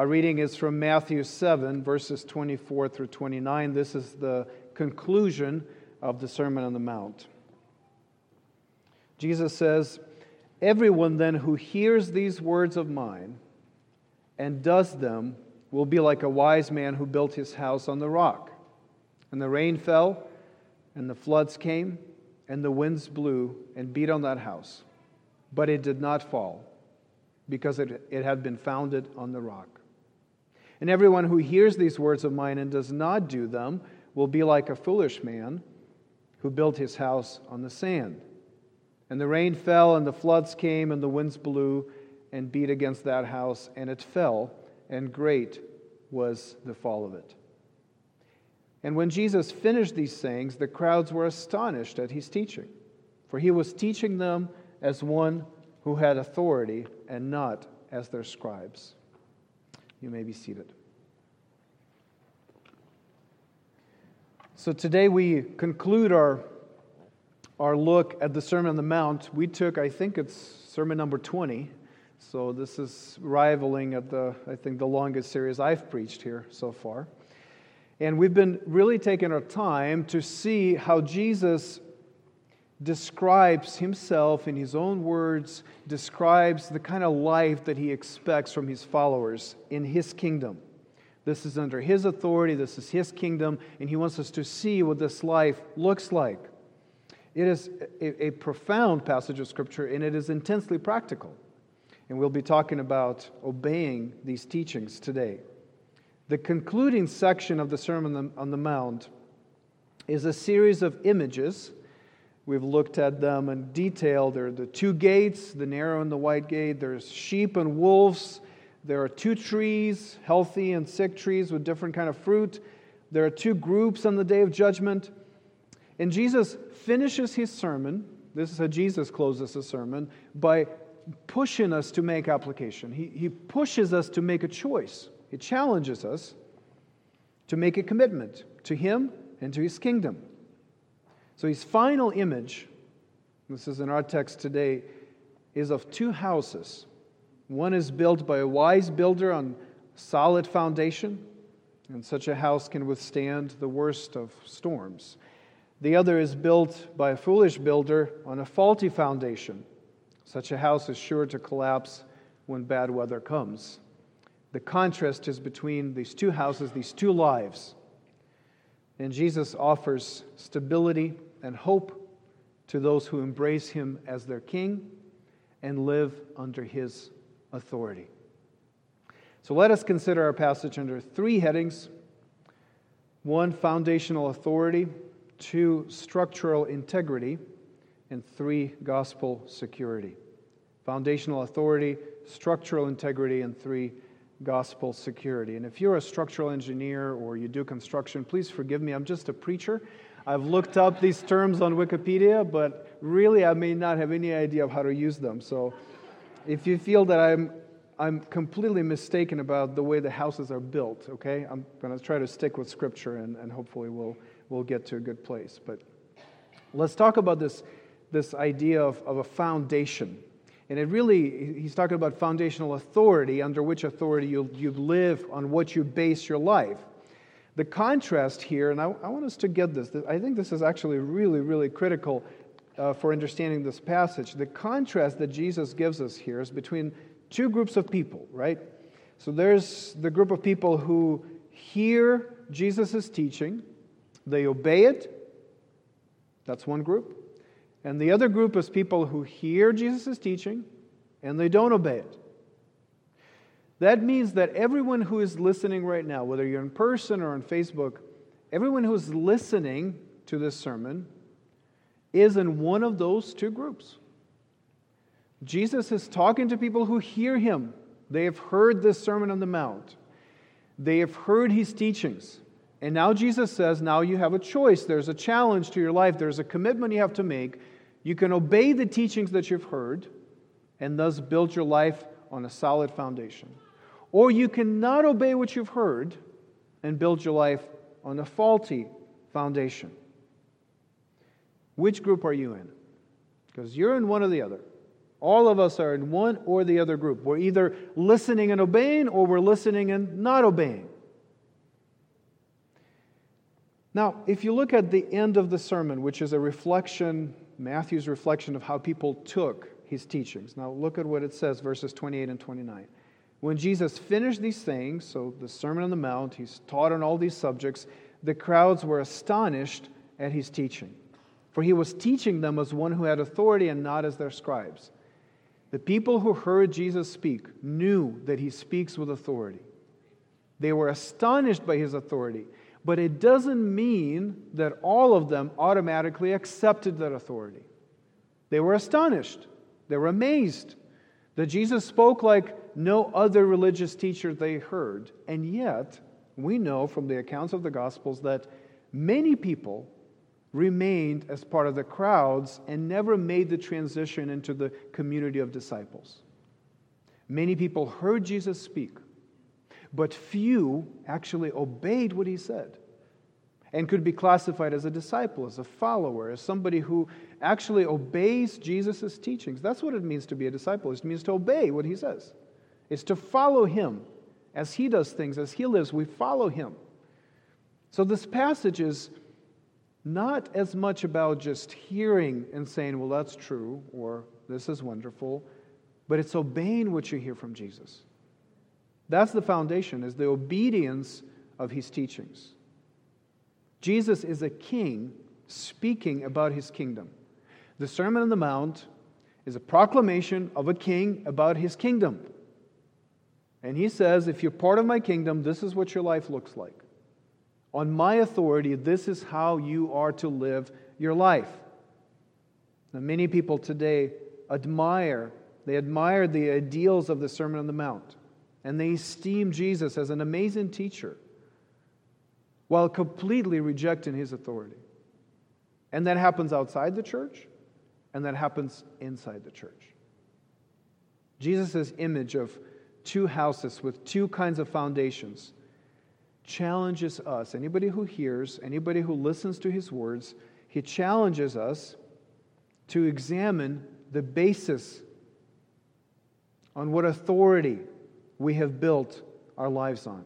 Our reading is from Matthew 7, verses 24 through 29. This is the conclusion of the Sermon on the Mount. Jesus says, Everyone then who hears these words of mine and does them will be like a wise man who built his house on the rock. And the rain fell, and the floods came, and the winds blew and beat on that house. But it did not fall, because it, it had been founded on the rock. And everyone who hears these words of mine and does not do them will be like a foolish man who built his house on the sand. And the rain fell, and the floods came, and the winds blew and beat against that house, and it fell, and great was the fall of it. And when Jesus finished these sayings, the crowds were astonished at his teaching, for he was teaching them as one who had authority and not as their scribes. You may be seated. So today we conclude our, our look at the Sermon on the Mount. We took, I think it's sermon number 20. So this is rivaling at the, I think, the longest series I've preached here so far. And we've been really taking our time to see how Jesus describes himself in his own words, describes the kind of life that he expects from his followers in his kingdom. This is under his authority, this is his kingdom, and he wants us to see what this life looks like. It is a, a profound passage of scripture, and it is intensely practical. And we'll be talking about obeying these teachings today. The concluding section of the Sermon on the Mount is a series of images We've looked at them in detail. There are the two gates, the narrow and the wide gate. There's sheep and wolves. There are two trees, healthy and sick trees with different kind of fruit. There are two groups on the day of judgment. And Jesus finishes his sermon. This is how Jesus closes the sermon by pushing us to make application. He, he pushes us to make a choice. He challenges us to make a commitment to him and to his kingdom. So his final image, this is in our text today, is of two houses. One is built by a wise builder on solid foundation, and such a house can withstand the worst of storms. The other is built by a foolish builder on a faulty foundation. Such a house is sure to collapse when bad weather comes. The contrast is between these two houses, these two lives. And Jesus offers stability and hope to those who embrace him as their king and live under his authority. So let us consider our passage under three headings one, foundational authority, two, structural integrity, and three, gospel security. Foundational authority, structural integrity, and three, gospel security. And if you're a structural engineer or you do construction, please forgive me. I'm just a preacher. I've looked up these terms on Wikipedia, but really I may not have any idea of how to use them. So if you feel that I'm, I'm completely mistaken about the way the houses are built, okay, I'm going to try to stick with Scripture and, and hopefully we'll, we'll get to a good place. But let's talk about this, this idea of, of a foundation. And it really, he's talking about foundational authority, under which authority you, you live, on what you base your life. The contrast here, and I, I, want us to get this, I think this is actually really, really critical uh, for understanding this passage. The contrast that Jesus gives us here is between two groups of people, right? So there's the group of people who hear Jesus' teaching, they obey it. That's one group. And the other group is people who hear Jesus' teaching and they don't obey it. That means that everyone who is listening right now, whether you're in person or on Facebook, everyone who is listening to this sermon is in one of those two groups. Jesus is talking to people who hear him. They have heard this Sermon on the Mount, they have heard his teachings. And now Jesus says, now you have a choice. There's a challenge to your life, there's a commitment you have to make. You can obey the teachings that you've heard and thus build your life on a solid foundation. Or you cannot obey what you've heard and build your life on a faulty foundation. Which group are you in? Because you're in one or the other. All of us are in one or the other group. We're either listening and obeying or we're listening and not obeying. Now, if you look at the end of the sermon, which is a reflection, Matthew's reflection of how people took his teachings. Now, look at what it says, verses 28 and 29. When Jesus finished these things, so the Sermon on the Mount, he's taught on all these subjects, the crowds were astonished at his teaching. For he was teaching them as one who had authority and not as their scribes. The people who heard Jesus speak knew that he speaks with authority. They were astonished by his authority, but it doesn't mean that all of them automatically accepted that authority. They were astonished, they were amazed that Jesus spoke like no other religious teacher they heard. And yet, we know from the accounts of the Gospels that many people remained as part of the crowds and never made the transition into the community of disciples. Many people heard Jesus speak, but few actually obeyed what he said and could be classified as a disciple, as a follower, as somebody who actually obeys Jesus' teachings. That's what it means to be a disciple. It means to obey what he says. It's to follow him as he does things, as he lives, we follow him. So this passage is not as much about just hearing and saying, well, that's true, or this is wonderful, but it's obeying what you hear from Jesus. That's the foundation, is the obedience of his teachings. Jesus is a king speaking about his kingdom. The Sermon on the Mount is a proclamation of a king about his kingdom. And he says, if you're part of my kingdom, this is what your life looks like. On my authority, this is how you are to live your life. Now, many people today admire, they admire the ideals of the Sermon on the Mount, and they esteem Jesus as an amazing teacher while completely rejecting his authority. And that happens outside the church, and that happens inside the church. Jesus' image of two houses with two kinds of foundations challenges us. Anybody who hears, anybody who listens to his words, he challenges us to examine the basis on what authority we have built our lives on.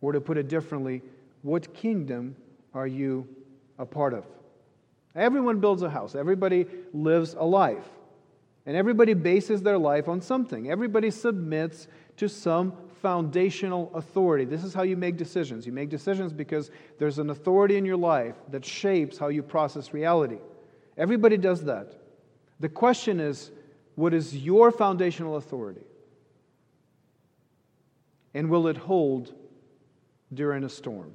Or to put it differently, what kingdom are you a part of? Everyone builds a house, everybody lives a life. And everybody bases their life on something. Everybody submits to some foundational authority. This is how you make decisions. You make decisions because there's an authority in your life that shapes how you process reality. Everybody does that. The question is what is your foundational authority? And will it hold during a storm?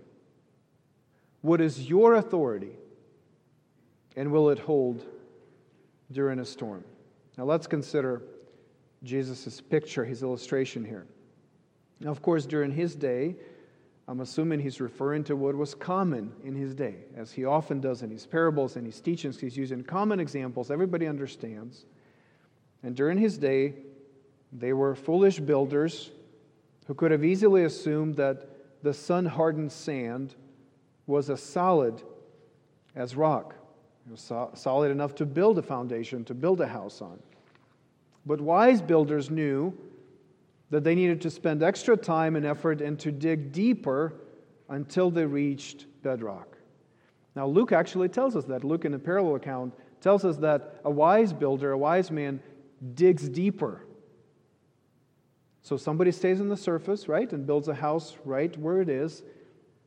What is your authority? And will it hold during a storm? Now let's consider Jesus' picture, his illustration here. Now, of course, during his day, I'm assuming he's referring to what was common in his day, as he often does in his parables and his teachings. He's using common examples everybody understands. And during his day, they were foolish builders who could have easily assumed that the sun hardened sand was as solid as rock. It was solid enough to build a foundation, to build a house on. But wise builders knew that they needed to spend extra time and effort and to dig deeper until they reached bedrock. Now, Luke actually tells us that. Luke, in a parallel account, tells us that a wise builder, a wise man, digs deeper. So somebody stays on the surface, right, and builds a house right where it is.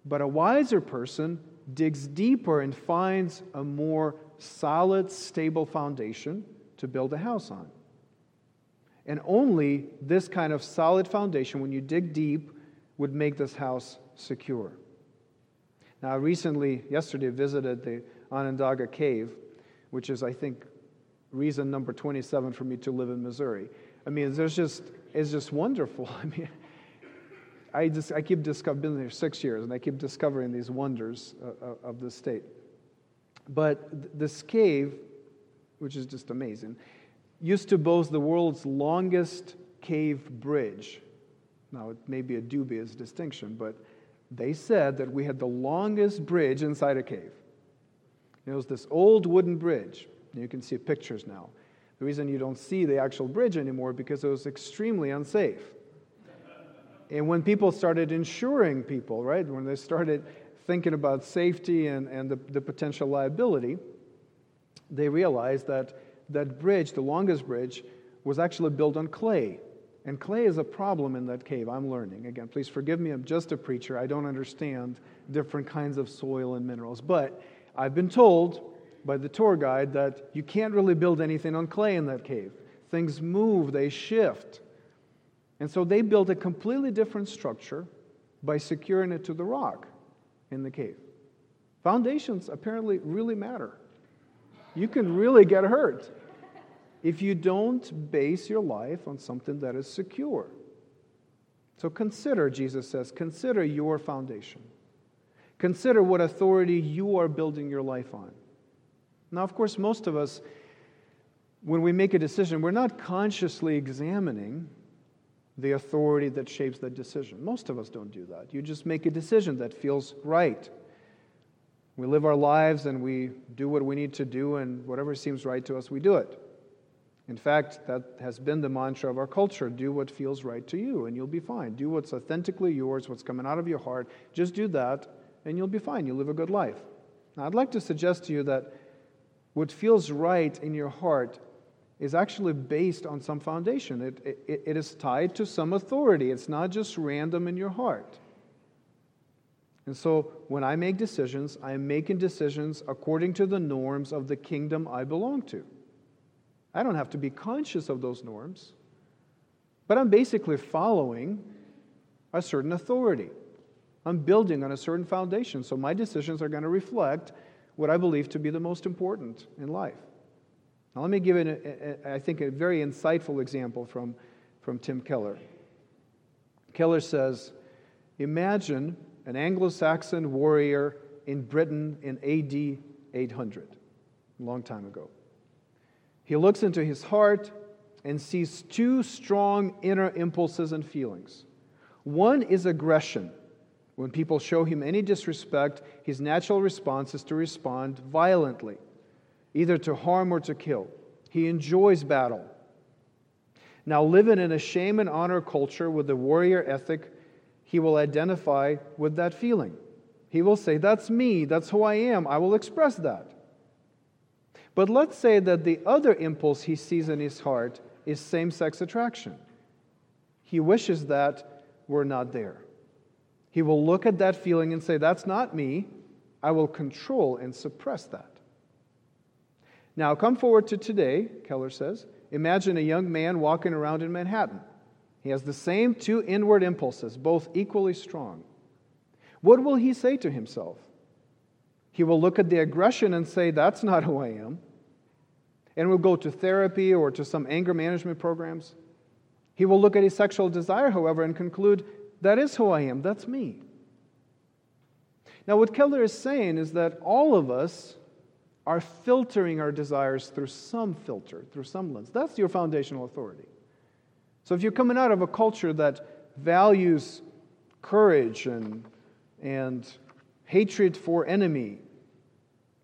But a wiser person digs deeper and finds a more solid, stable foundation to build a house on. And only this kind of solid foundation, when you dig deep, would make this house secure. Now, I recently, yesterday, visited the Onondaga Cave, which is, I think, reason number 27 for me to live in Missouri. I mean, there's just, it's just wonderful. I mean, I, just, I keep discovering, been there six years, and I keep discovering these wonders uh, uh of the state. But this cave, which is just amazing, used to boast the world's longest cave bridge. Now, it may be a dubious distinction, but they said that we had the longest bridge inside a cave. It was this old wooden bridge. You can see pictures now. The reason you don't see the actual bridge anymore because it was extremely unsafe. And when people started insuring people, right, when they started thinking about safety and, and the, the potential liability, they realized that that bridge, the longest bridge, was actually built on clay. And clay is a problem in that cave, I'm learning. Again, please forgive me, I'm just a preacher. I don't understand different kinds of soil and minerals. But I've been told by the tour guide that you can't really build anything on clay in that cave. Things move, they shift. And so they built a completely different structure by securing it to the rock in the cave. Foundations apparently really matter. You can really get hurt if you don't base your life on something that is secure. So consider, Jesus says, consider your foundation. Consider what authority you are building your life on. Now, of course, most of us, when we make a decision, we're not consciously examining the authority that shapes that decision. Most of us don't do that. You just make a decision that feels right. We live our lives and we do what we need to do, and whatever seems right to us, we do it. In fact, that has been the mantra of our culture do what feels right to you, and you'll be fine. Do what's authentically yours, what's coming out of your heart. Just do that, and you'll be fine. You'll live a good life. Now, I'd like to suggest to you that what feels right in your heart is actually based on some foundation. It, it, it is tied to some authority. It's not just random in your heart. And so when I make decisions, I am making decisions according to the norms of the kingdom I belong to. I don't have to be conscious of those norms, but I'm basically following a certain authority. I'm building on a certain foundation, so my decisions are going to reflect what I believe to be the most important in life. Now, let me give it, I think, a very insightful example from, from Tim Keller. Keller says Imagine an Anglo Saxon warrior in Britain in AD 800, a long time ago. He looks into his heart and sees two strong inner impulses and feelings. One is aggression. When people show him any disrespect, his natural response is to respond violently either to harm or to kill. He enjoys battle. Now, living in a shame and honor culture with the warrior ethic, he will identify with that feeling. He will say, That's me, that's who I am, I will express that. But let's say that the other impulse he sees in his heart is same sex attraction. He wishes that were not there. He will look at that feeling and say, That's not me. I will control and suppress that. Now, come forward to today, Keller says. Imagine a young man walking around in Manhattan. He has the same two inward impulses, both equally strong. What will he say to himself? He will look at the aggression and say, That's not who I am. And will go to therapy or to some anger management programs. He will look at his sexual desire, however, and conclude, That is who I am. That's me. Now, what Keller is saying is that all of us are filtering our desires through some filter, through some lens. That's your foundational authority. So if you're coming out of a culture that values courage and, and hatred for enemy,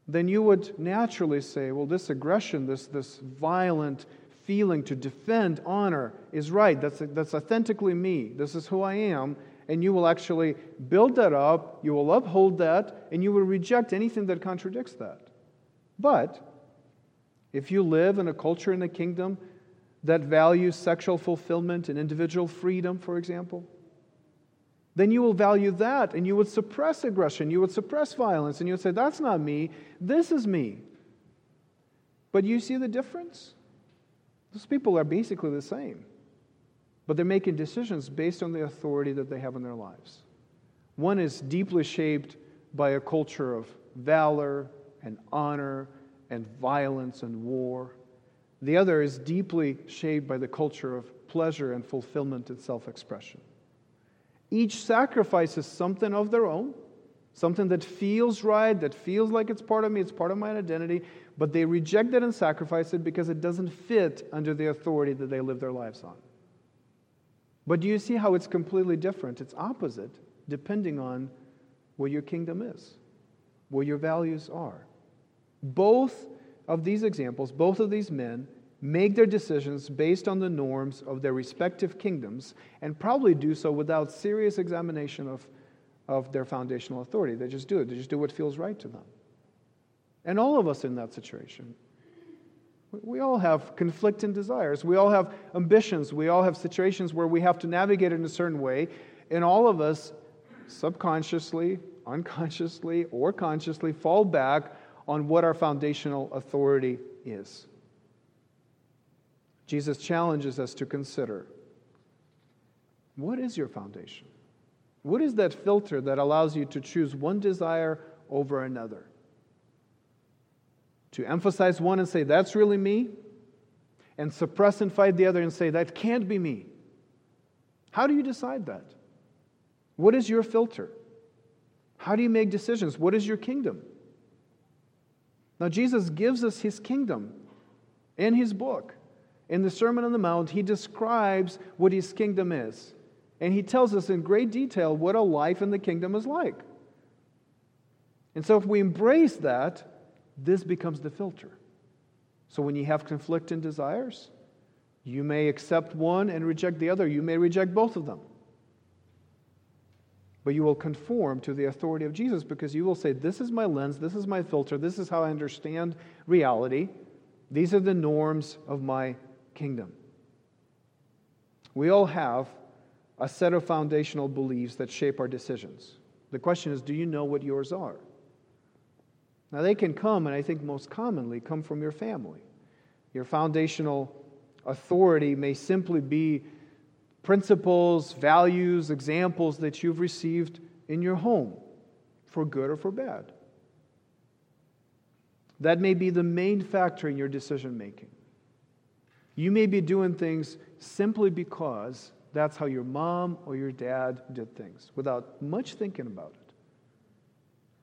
then you would naturally say, well, this aggression, this, this violent feeling to defend honor is right. That's, that's authentically me. This is who I am. And you will actually build that up, you will uphold that, and you will reject anything that contradicts that. But if you live in a culture in the kingdom that values sexual fulfillment and individual freedom, for example, then you will value that and you would suppress aggression, you would suppress violence, and you would say, That's not me, this is me. But you see the difference? Those people are basically the same, but they're making decisions based on the authority that they have in their lives. One is deeply shaped by a culture of valor and honor and violence and war. The other is deeply shaped by the culture of pleasure and fulfillment and self expression. Each sacrifices something of their own, something that feels right, that feels like it's part of me, it's part of my identity, but they reject it and sacrifice it because it doesn't fit under the authority that they live their lives on. But do you see how it's completely different? It's opposite depending on where your kingdom is, where your values are. Both of these examples, both of these men make their decisions based on the norms of their respective kingdoms and probably do so without serious examination of, of their foundational authority. They just do it, they just do what feels right to them. And all of us in that situation. We all have conflicting desires. We all have ambitions. We all have situations where we have to navigate in a certain way. And all of us, subconsciously, unconsciously, or consciously, fall back on what our foundational authority is. Jesus challenges us to consider what is your foundation? What is that filter that allows you to choose one desire over another? To emphasize one and say, that's really me, and suppress and fight the other and say, that can't be me. How do you decide that? What is your filter? How do you make decisions? What is your kingdom? Now, Jesus gives us his kingdom in his book. In the Sermon on the Mount, he describes what his kingdom is. And he tells us in great detail what a life in the kingdom is like. And so, if we embrace that, this becomes the filter. So, when you have conflicting desires, you may accept one and reject the other. You may reject both of them. But you will conform to the authority of Jesus because you will say, This is my lens, this is my filter, this is how I understand reality. These are the norms of my kingdom. We all have a set of foundational beliefs that shape our decisions. The question is do you know what yours are? Now, they can come, and I think most commonly come from your family. Your foundational authority may simply be principles, values, examples that you've received in your home, for good or for bad. That may be the main factor in your decision making. You may be doing things simply because that's how your mom or your dad did things without much thinking about it.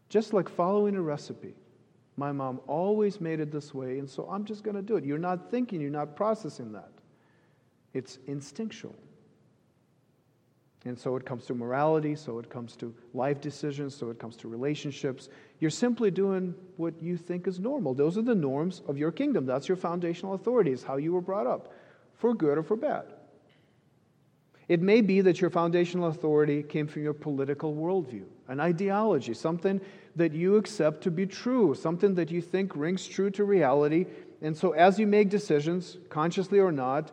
Just like following a recipe. My mom always made it this way, and so I'm just going to do it. You're not thinking, you're not processing that. It's instinctual. And so it comes to morality, so it comes to life decisions, so it comes to relationships. You're simply doing what you think is normal. Those are the norms of your kingdom. That's your foundational authority, is how you were brought up, for good or for bad. It may be that your foundational authority came from your political worldview, an ideology, something that you accept to be true, something that you think rings true to reality. And so as you make decisions, consciously or not,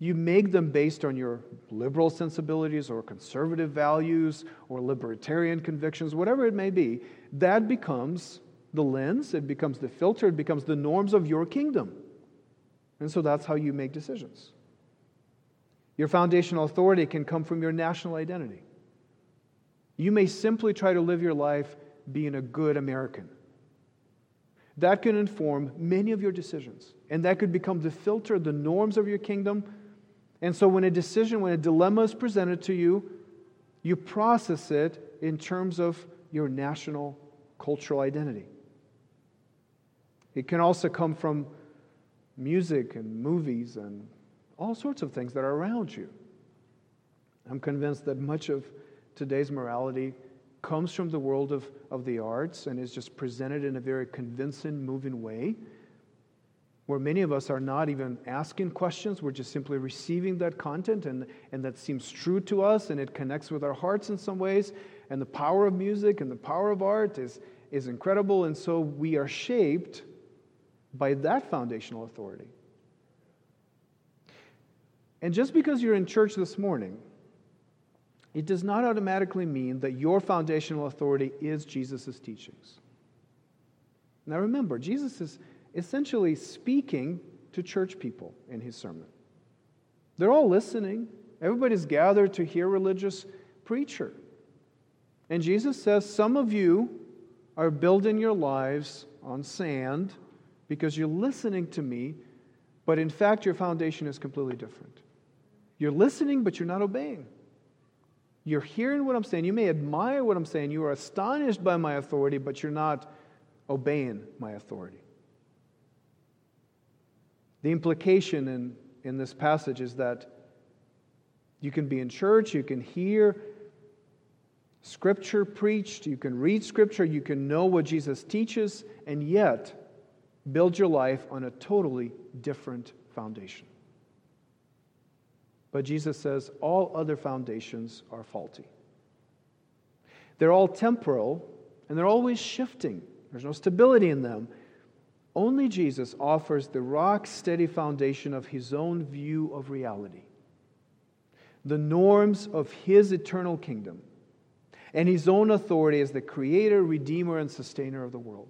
you make them based on your liberal sensibilities or conservative values or libertarian convictions, whatever it may be, that becomes the lens, it becomes the filter, it becomes the norms of your kingdom. And so that's how you make decisions. Your foundational authority can come from your national identity. You may simply try to live your life being a good American. That can inform many of your decisions, and that could become the filter, the norms of your kingdom and so when a decision, when a dilemma is presented to you, you process it in terms of your national cultural identity. It can also come from music and movies and all sorts of things that are around you. I'm convinced that much of today's morality comes from the world of, of the arts and is just presented in a very convincing, moving way where many of us are not even asking questions. We're just simply receiving that content, and, and that seems true to us, and it connects with our hearts in some ways. And the power of music and the power of art is, is incredible, and so we are shaped by that foundational authority. And just because you're in church this morning, it does not automatically mean that your foundational authority is Jesus' teachings. Now remember, Jesus is essentially speaking to church people in his sermon. They're all listening. Everybody's gathered to hear religious preacher. And Jesus says, Some of you are building your lives on sand because you're listening to me, but in fact, your foundation is completely different. You're listening, but you're not obeying. You're hearing what I'm saying. You may admire what I'm saying. You are astonished by my authority, but you're not obeying my authority. The implication in, in this passage is that you can be in church, you can hear Scripture preached, you can read Scripture, you can know what Jesus teaches, and yet build your life on a totally different foundation. But Jesus says all other foundations are faulty. They're all temporal and they're always shifting, there's no stability in them. Only Jesus offers the rock steady foundation of his own view of reality, the norms of his eternal kingdom, and his own authority as the creator, redeemer, and sustainer of the world.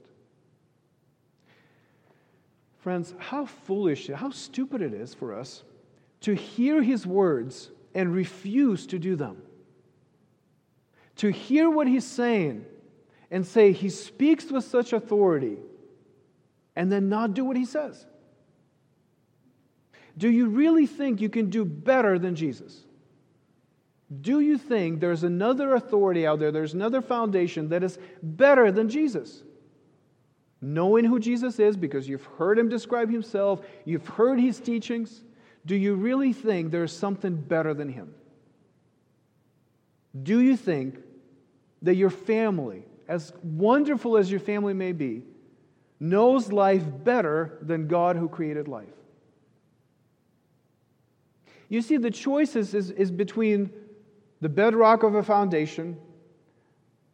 Friends, how foolish, how stupid it is for us to hear his words and refuse to do them. To hear what he's saying and say he speaks with such authority and then not do what he says. Do you really think you can do better than Jesus? Do you think there's another authority out there, there's another foundation that is better than Jesus? Knowing who Jesus is because you've heard him describe himself, you've heard his teachings, do you really think there's something better than him? Do you think that your family, as wonderful as your family may be, knows life better than God who created life? You see, the choice is, is, is between the bedrock of a foundation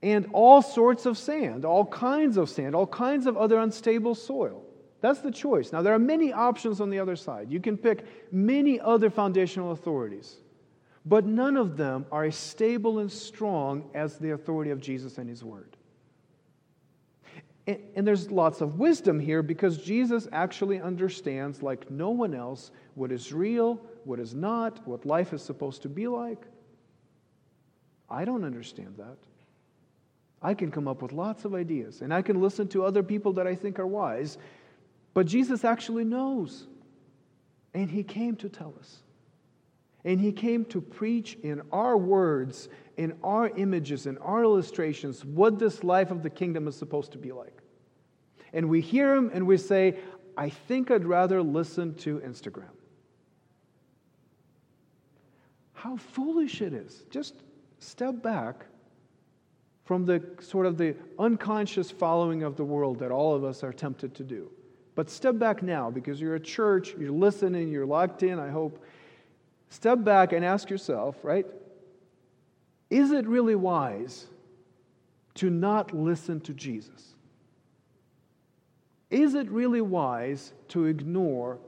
and all sorts of sand, all kinds of sand, all kinds of other unstable soil. That's the choice. Now, there are many options on the other side. You can pick many other foundational authorities, but none of them are as stable and strong as the authority of Jesus and His Word. And, there's lots of wisdom here because Jesus actually understands, like no one else, what is real, what is not, what life is supposed to be like. I don't understand that. I can come up with lots of ideas, and I can listen to other people that I think are wise, but Jesus actually knows. And he came to tell us. And he came to preach in our words, in our images, in our illustrations, what this life of the kingdom is supposed to be like. And we hear him and we say, I think I'd rather listen to Instagram. How foolish it is. Just step back from the sort of the unconscious following of the world that all of us are tempted to do. But step back now because you're a church, you're listening, you're locked in, I hope. Step back and ask yourself, right? Is it really wise to not listen to Jesus? Is it really wise to ignore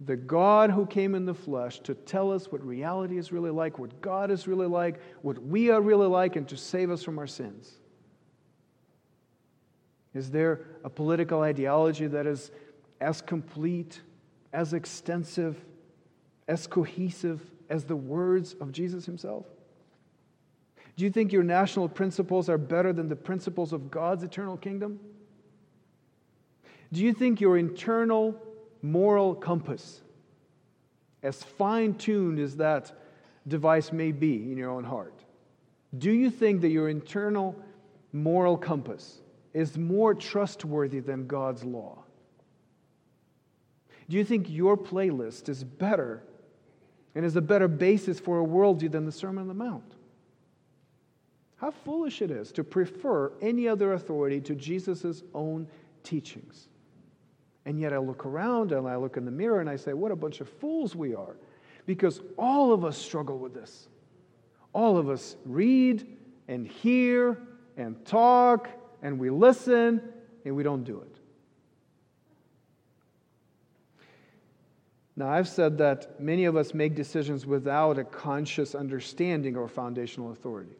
the God who came in the flesh to tell us what reality is really like, what God is really like, what we are really like, and to save us from our sins? Is there a political ideology that is as complete, as extensive, as cohesive as the words of Jesus himself? Do you think your national principles are better than the principles of God's eternal kingdom? Do you think your internal moral compass, as fine tuned as that device may be in your own heart, do you think that your internal moral compass is more trustworthy than God's law? Do you think your playlist is better and is a better basis for a worldview than the Sermon on the Mount? How foolish it is to prefer any other authority to Jesus' own teachings. And yet I look around and I look in the mirror and I say, what a bunch of fools we are. Because all of us struggle with this. All of us read and hear and talk and we listen and we don't do it. Now, I've said that many of us make decisions without a conscious understanding of foundational authority.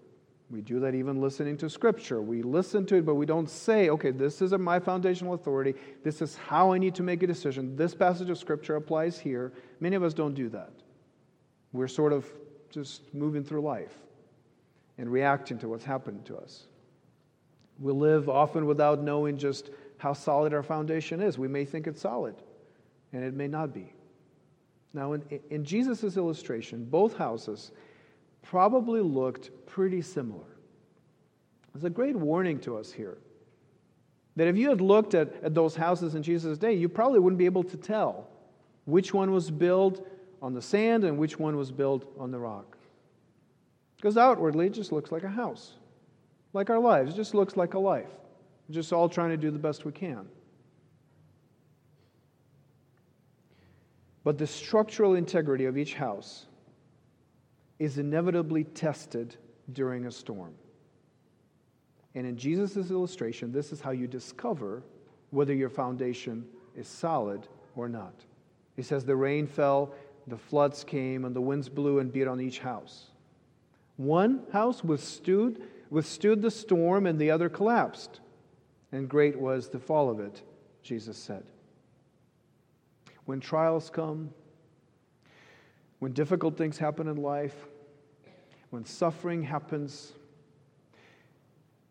We do that even listening to Scripture. We listen to it, but we don't say, okay, this is my foundational authority. This is how I need to make a decision. This passage of Scripture applies here. Many of us don't do that. We're sort of just moving through life and reacting to what's happened to us. We live often without knowing just how solid our foundation is. We may think it's solid, and it may not be. Now, in, in Jesus' illustration, both houses probably looked pretty similar. There's a great warning to us here that if you had looked at, at those houses in Jesus' day, you probably wouldn't be able to tell which one was built on the sand and which one was built on the rock. Because outwardly, it just looks like a house. Like our lives, it just looks like a life. We're just all trying to do the best we can. But the structural integrity of each house is inevitably tested during a storm. And in Jesus' illustration, this is how you discover whether your foundation is solid or not. He says, The rain fell, the floods came, and the winds blew and beat on each house. One house withstood, withstood the storm, and the other collapsed. And great was the fall of it, Jesus said. When trials come, when difficult things happen in life, when suffering happens,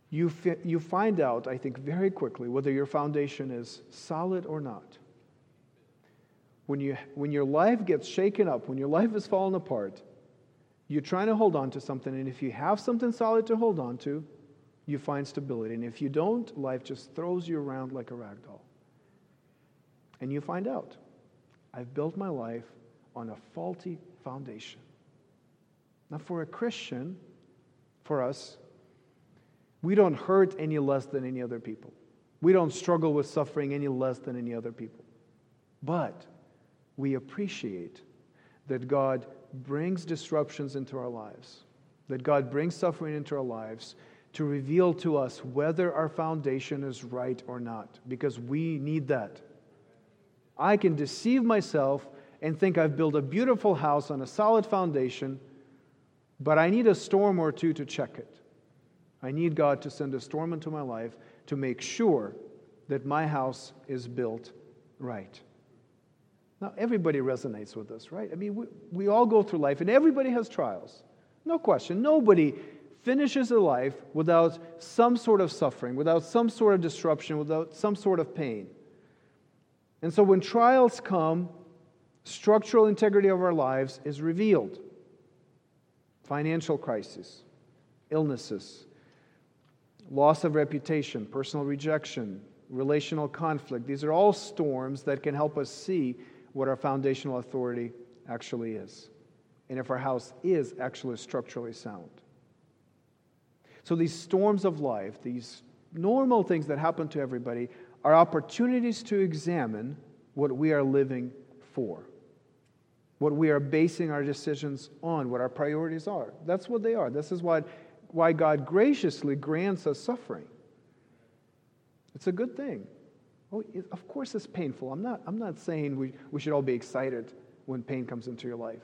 you, fi- you find out, I think, very quickly whether your foundation is solid or not. When, you, when your life gets shaken up, when your life is falling apart, you're trying to hold on to something, and if you have something solid to hold on to, you find stability. And if you don't, life just throws you around like a rag doll. And you find out, I've built my life on a faulty foundation. Now, for a Christian, for us, we don't hurt any less than any other people. We don't struggle with suffering any less than any other people. But we appreciate that God brings disruptions into our lives, that God brings suffering into our lives to reveal to us whether our foundation is right or not, because we need that. I can deceive myself and think I've built a beautiful house on a solid foundation, but I need a storm or two to check it. I need God to send a storm into my life to make sure that my house is built right. Now, everybody resonates with this, right? I mean, we, we all go through life, and everybody has trials. No question. Nobody finishes a life without some sort of suffering, without some sort of disruption, without some sort of pain. And so when trials come, structural integrity of our lives is revealed. Financial crisis, illnesses, loss of reputation, personal rejection, relational conflict. These are all storms that can help us see what our foundational authority actually is, and if our house is actually structurally sound. So, these storms of life, these normal things that happen to everybody, are opportunities to examine what we are living for, what we are basing our decisions on, what our priorities are. That's what they are. This is what, why God graciously grants us suffering. It's a good thing. Oh, it, of course, it's painful. I'm not, I'm not saying we, we should all be excited when pain comes into your life.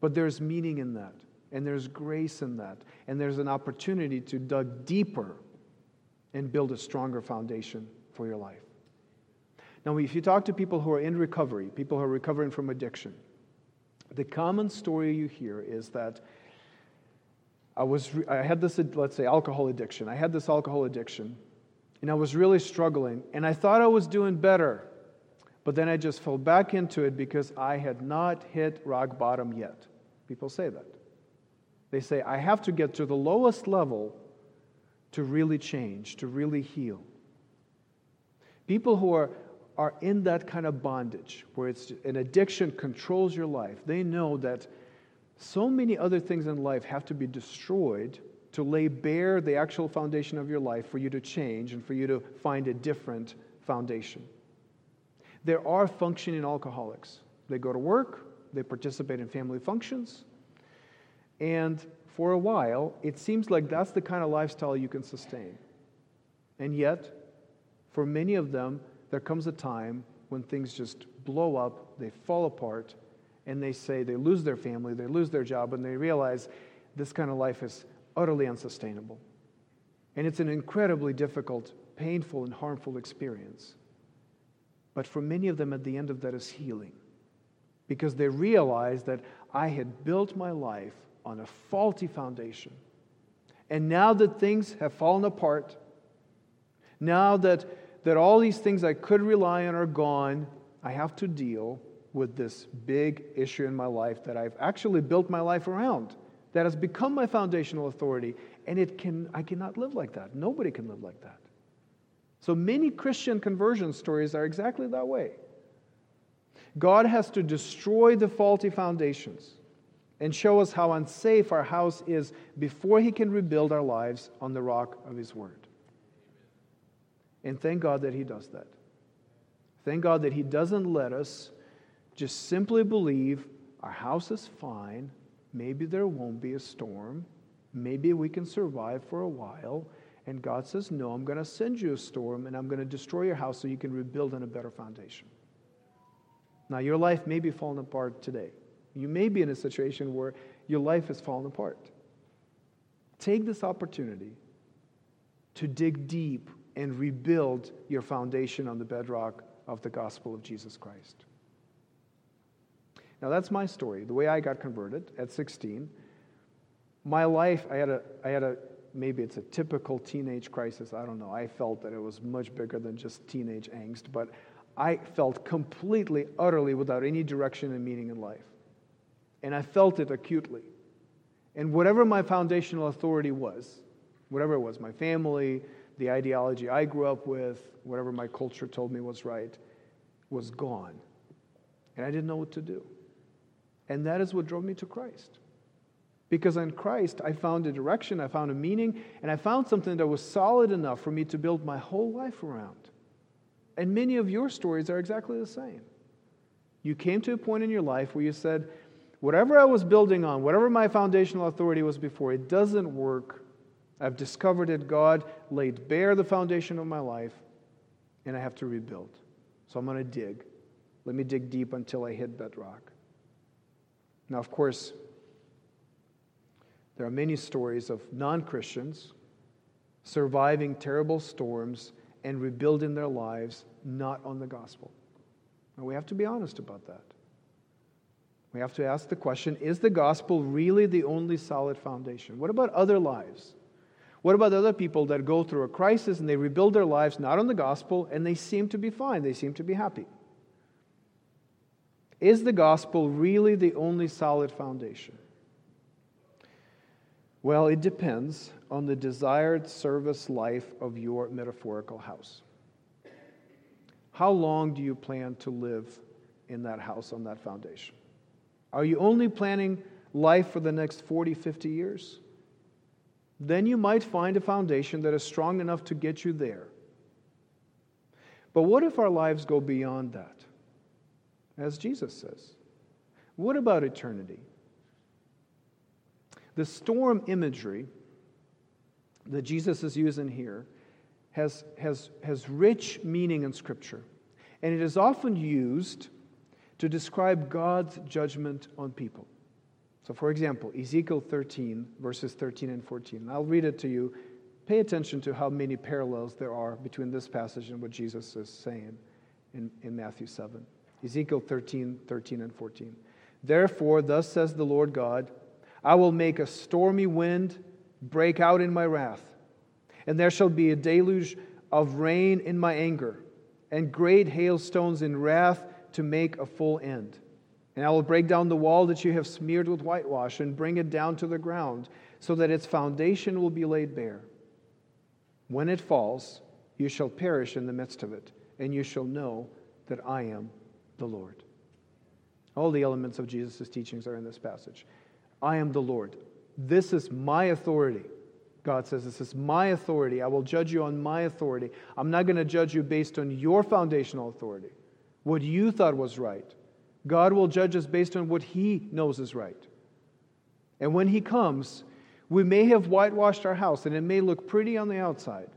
But there's meaning in that, and there's grace in that, and there's an opportunity to dig deeper and build a stronger foundation for your life. Now, if you talk to people who are in recovery, people who are recovering from addiction, the common story you hear is that I was I had this let's say alcohol addiction. I had this alcohol addiction and I was really struggling. And I thought I was doing better. But then I just fell back into it because I had not hit rock bottom yet. People say that. They say, I have to get to the lowest level to really change, to really heal. People who are, are in that kind of bondage, where it's an addiction controls your life, they know that so many other things in life have to be destroyed to lay bare the actual foundation of your life for you to change and for you to find a different foundation. There are functioning alcoholics. They go to work, they participate in family functions, and for a while, it seems like that's the kind of lifestyle you can sustain. And yet, for many of them, there comes a time when things just blow up, they fall apart, and they say they lose their family, they lose their job, and they realize this kind of life is utterly unsustainable. And it's an incredibly difficult, painful, and harmful experience. But for many of them, at the end of that is healing because they realize that I had built my life on a faulty foundation. And now that things have fallen apart, now that, that all these things I could rely on are gone, I have to deal with this big issue in my life that I've actually built my life around that has become my foundational authority, and it can, I cannot live like that. Nobody can live like that. So many Christian conversion stories are exactly that way. God has to destroy the faulty foundations and show us how unsafe our house is before He can rebuild our lives on the rock of His Word. And thank God that He does that. Thank God that He doesn't let us just simply believe our house is fine. Maybe there won't be a storm. Maybe we can survive for a while. And God says, No, I'm going to send you a storm and I'm going to destroy your house so you can rebuild on a better foundation. Now, your life may be falling apart today. You may be in a situation where your life is falling apart. Take this opportunity to dig deep and rebuild your foundation on the bedrock of the gospel of Jesus Christ. Now, that's my story. The way I got converted at 16. My life, I had a, I had a maybe it's a typical teenage crisis. I don't know. I felt that it was much bigger than just teenage angst, but I felt completely, utterly without any direction and meaning in life. And I felt it acutely. And whatever my foundational authority was, whatever it was, my family, the ideology I grew up with, whatever my culture told me was right, was gone. And I didn't know what to do. And that is what drove me to Christ. Because in Christ, I found a direction, I found a meaning, and I found something that was solid enough for me to build my whole life around. And many of your stories are exactly the same. You came to a point in your life where you said, whatever I was building on, whatever my foundational authority was before, it doesn't work. I've discovered that God laid bare the foundation of my life, and I have to rebuild. So I'm going to dig. Let me dig deep until I hit bedrock. Now, of course, there are many stories of non Christians surviving terrible storms and rebuilding their lives not on the gospel. And we have to be honest about that. We have to ask the question is the gospel really the only solid foundation? What about other lives? What about other people that go through a crisis and they rebuild their lives not on the gospel and they seem to be fine? They seem to be happy. Is the gospel really the only solid foundation? Well, it depends on the desired service life of your metaphorical house. How long do you plan to live in that house on that foundation? Are you only planning life for the next 40, 50 years? Then you might find a foundation that is strong enough to get you there. But what if our lives go beyond that? As Jesus says. What about eternity? The storm imagery that Jesus is using here has, has, has rich meaning in Scripture, and it is often used to describe God's judgment on people. So, for example, Ezekiel 13, verses 13 and 14. I'll read it to you. Pay attention to how many parallels there are between this passage and what Jesus is saying in, in Matthew 7. Ezekiel 13, 13 and 14. Therefore, thus says the Lord God, I will make a stormy wind break out in my wrath, and there shall be a deluge of rain in my anger, and great hailstones in wrath to make a full end. And I will break down the wall that you have smeared with whitewash and bring it down to the ground, so that its foundation will be laid bare. When it falls, you shall perish in the midst of it, and you shall know that I am the Lord. All the elements of Jesus' teachings are in this passage. I am the Lord. This is my authority. God says, This is my authority. I will judge you on my authority. I'm not going to judge you based on your foundational authority, what you thought was right. God will judge us based on what He knows is right. And when He comes, we may have whitewashed our house and it may look pretty on the outside,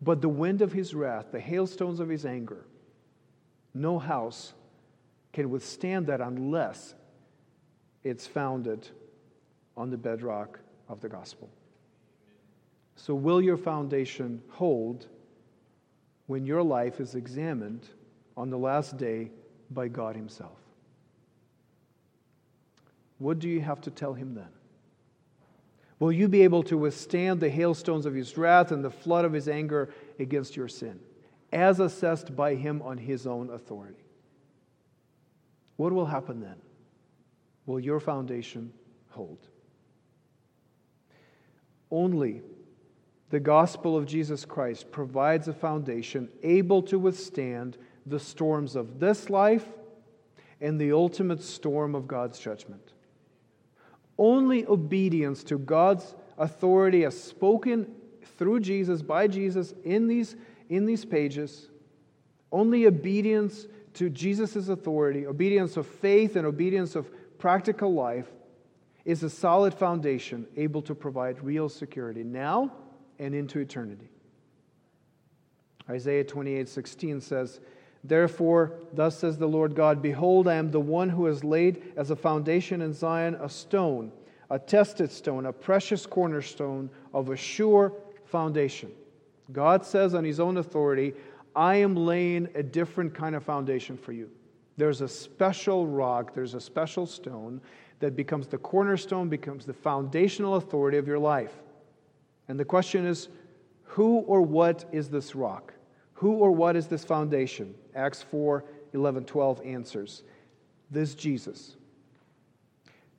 but the wind of His wrath, the hailstones of His anger, no house can withstand that unless it's founded on the bedrock of the gospel. So, will your foundation hold when your life is examined on the last day by God Himself? What do you have to tell Him then? Will you be able to withstand the hailstones of His wrath and the flood of His anger against your sin, as assessed by Him on His own authority? What will happen then? will your foundation hold? Only the gospel of Jesus Christ provides a foundation able to withstand the storms of this life and the ultimate storm of God's judgment. Only obedience to God's authority as spoken through Jesus, by Jesus, in these, in these pages, only obedience to Jesus' authority, obedience of faith and obedience of practical life, is a solid foundation able to provide real security now and into eternity. Isaiah 28 16 says, Therefore, thus says the Lord God Behold, I am the one who has laid as a foundation in Zion a stone, a tested stone, a precious cornerstone of a sure foundation. God says on his own authority, I am laying a different kind of foundation for you. There's a special rock, there's a special stone that becomes the cornerstone, becomes the foundational authority of your life. And the question is who or what is this rock? Who or what is this foundation? Acts 4 11, 12 answers. This Jesus.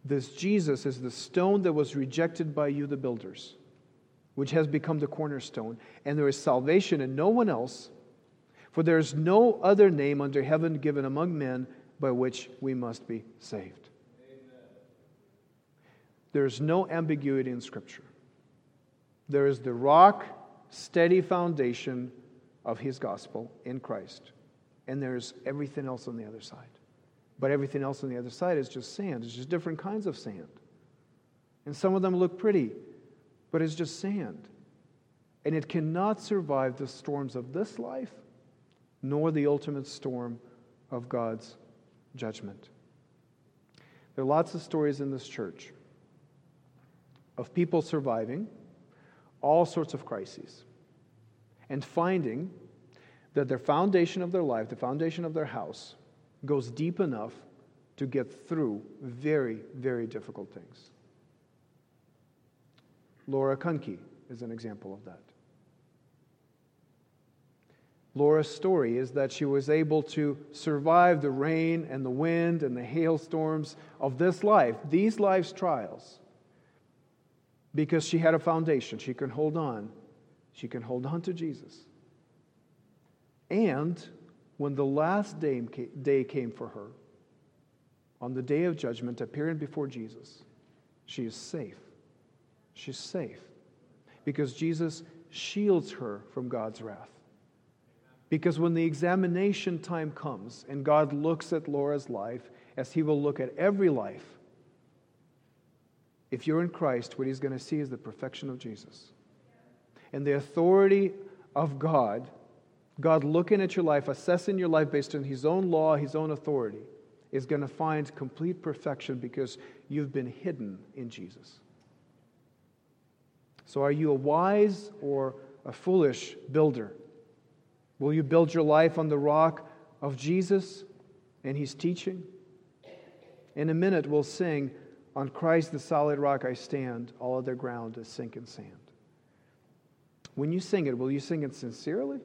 This Jesus is the stone that was rejected by you, the builders, which has become the cornerstone. And there is salvation in no one else, for there is no other name under heaven given among men by which we must be saved. There is no ambiguity in Scripture. There is the rock, steady foundation of his gospel in Christ. And there's everything else on the other side. But everything else on the other side is just sand. It's just different kinds of sand. And some of them look pretty, but it's just sand. And it cannot survive the storms of this life, nor the ultimate storm of God's judgment. There are lots of stories in this church of people surviving all sorts of crises and finding that their foundation of their life, the foundation of their house, goes deep enough to get through very, very difficult things. Laura Kunke is an example of that. Laura's story is that she was able to survive the rain and the wind and the hailstorms of this life, these life's trials, because she had a foundation. She can hold on she can hold on to Jesus. And when the last day, came for her, on the day of judgment, appearing before Jesus, she is safe. She's safe because Jesus shields her from God's wrath. Because when the examination time comes and God looks at Laura's life, as he will look at every life, if you're in Christ, what he's going to see is the perfection of Jesus and the authority of God, God looking at your life, assessing your life based on His own law, His own authority, is going to find complete perfection because you've been hidden in Jesus. So, are you a wise or a foolish builder? Will you build your life on the rock of Jesus and His teaching? In a minute, we'll sing, On Christ the solid rock I stand, all other ground is sinking sand. When you sing it, will you sing it sincerely?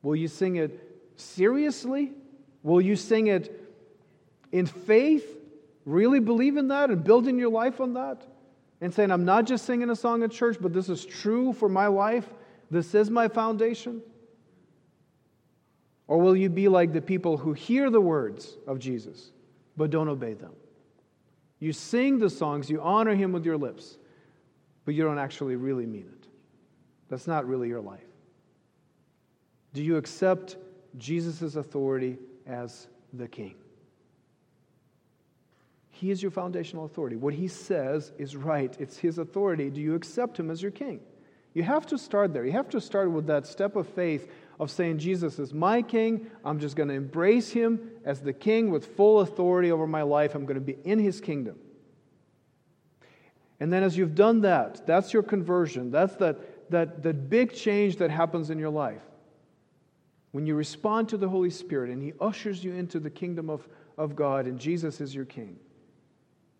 Will you sing it seriously? Will you sing it in faith? Really believe in that and building your life on that? And saying, I'm not just singing a song at church, but this is true for my life. This is my foundation. Or will you be like the people who hear the words of Jesus but don't obey them? You sing the songs, you honor him with your lips, but you don't actually really mean it. That's not really your life. Do you accept Jesus' authority as the king? He is your foundational authority. What he says is right, it's his authority. Do you accept him as your king? You have to start there. You have to start with that step of faith of saying, Jesus is my king. I'm just going to embrace him as the king with full authority over my life. I'm going to be in his kingdom. And then, as you've done that, that's your conversion. That's that that, that big change that happens in your life. When you respond to the Holy Spirit and He ushers you into the kingdom of, of God and Jesus is your King.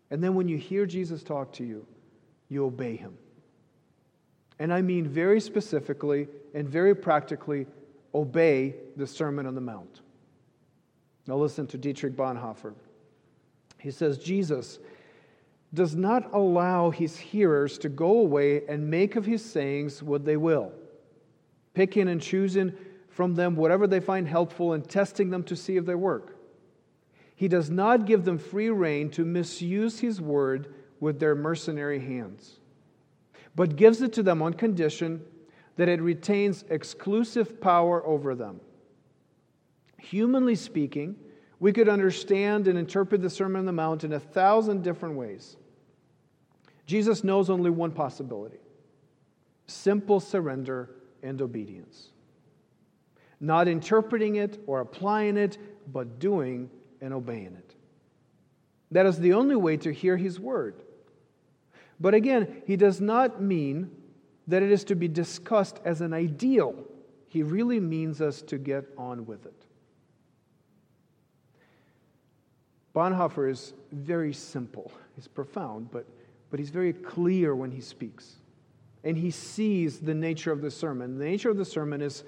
And then when you hear Jesus talk to you, you obey Him. And I mean very specifically and very practically obey the Sermon on the Mount. Now listen to Dietrich Bonhoeffer. He says, Jesus does not allow his hearers to go away and make of his sayings what they will, picking and choosing from them whatever they find helpful and testing them to see if they work. He does not give them free rein to misuse his word with their mercenary hands, but gives it to them on condition that it retains exclusive power over them. Humanly speaking, we could understand and interpret the Sermon on the Mount in a thousand different ways. Jesus knows only one possibility simple surrender and obedience. Not interpreting it or applying it, but doing and obeying it. That is the only way to hear his word. But again, he does not mean that it is to be discussed as an ideal. He really means us to get on with it. Bonhoeffer is very simple. He's profound, but, but he's very clear when he speaks. And he sees the nature of the sermon. The nature of the sermon is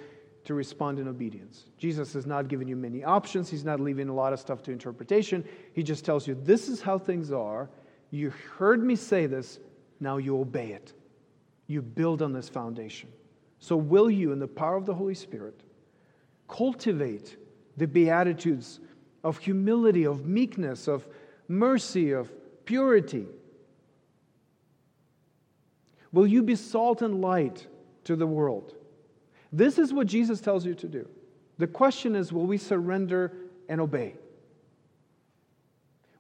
to respond in obedience. Jesus has not given you many options, he's not leaving a lot of stuff to interpretation. He just tells you, This is how things are. You heard me say this, now you obey it. You build on this foundation. So, will you, in the power of the Holy Spirit, cultivate the Beatitudes of humility, of meekness, of mercy, of purity? Will you be salt and light to the world? This is what Jesus tells you to do. The question is will we surrender and obey?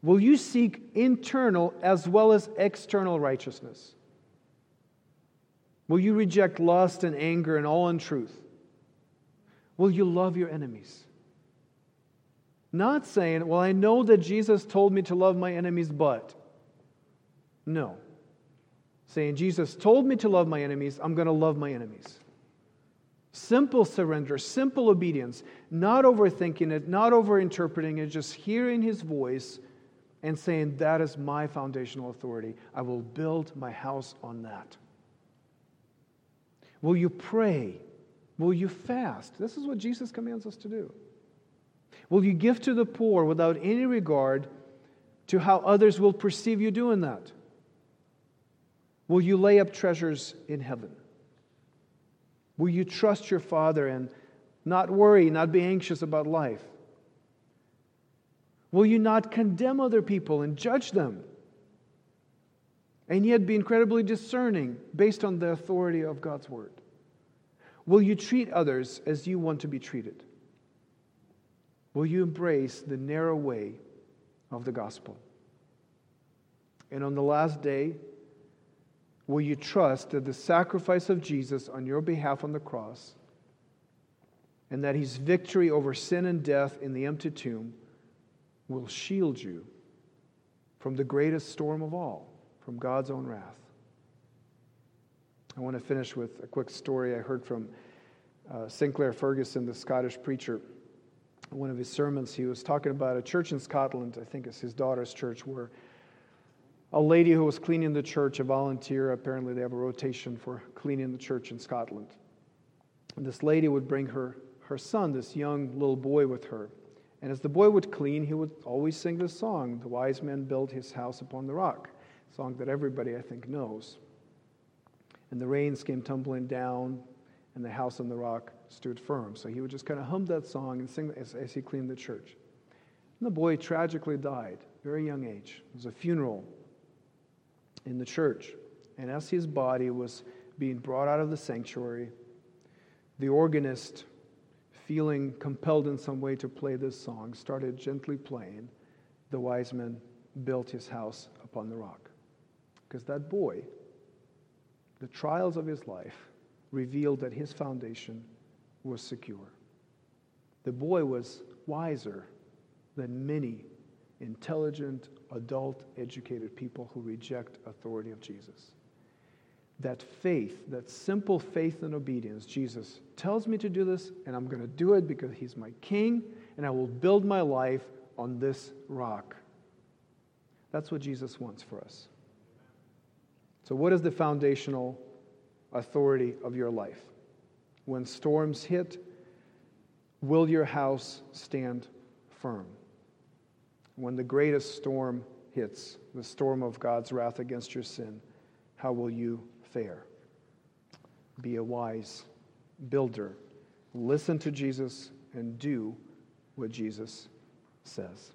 Will you seek internal as well as external righteousness? Will you reject lust and anger and all untruth? Will you love your enemies? Not saying, well, I know that Jesus told me to love my enemies, but. No. Saying, Jesus told me to love my enemies, I'm going to love my enemies. Simple surrender, simple obedience, not overthinking it, not overinterpreting it, just hearing his voice and saying, That is my foundational authority. I will build my house on that. Will you pray? Will you fast? This is what Jesus commands us to do. Will you give to the poor without any regard to how others will perceive you doing that? Will you lay up treasures in heaven? Will you trust your Father and not worry, not be anxious about life? Will you not condemn other people and judge them? And yet be incredibly discerning based on the authority of God's Word? Will you treat others as you want to be treated? Will you embrace the narrow way of the gospel? And on the last day, will you trust that the sacrifice of Jesus on your behalf on the cross and that his victory over sin and death in the empty tomb will shield you from the greatest storm of all, from God's own wrath? I want to finish with a quick story I heard from uh, Sinclair Ferguson, the Scottish preacher one of his sermons, he was talking about a church in Scotland, I think it's his daughter's church, where a lady who was cleaning the church, a volunteer, apparently they have a rotation for cleaning the church in Scotland. And this lady would bring her, her son, this young little boy, with her. And as the boy would clean, he would always sing this song, The Wise Man Built His House Upon the Rock, song that everybody, I think, knows. And the rains came tumbling down, and the house on the rock stood firm. So he would just kind of hum that song and sing as, as he cleaned the church. And the boy tragically died, very young age. It was a funeral in the church. And as his body was being brought out of the sanctuary, the organist, feeling compelled in some way to play this song, started gently playing, The Wise Man Built His House Upon the Rock. Because that boy, the trials of his life, revealed that his foundation was secure. The boy was wiser than many intelligent, adult, educated people who reject authority of Jesus. That faith, that simple faith and obedience, Jesus tells me to do this, and I'm going to do it because he's my king, and I will build my life on this rock. That's what Jesus wants for us. So, what is the foundational authority of your life? When storms hit, will your house stand firm? When the greatest storm hits, the storm of God's wrath against your sin, how will you fare? Be a wise builder. Listen to Jesus and do what Jesus says.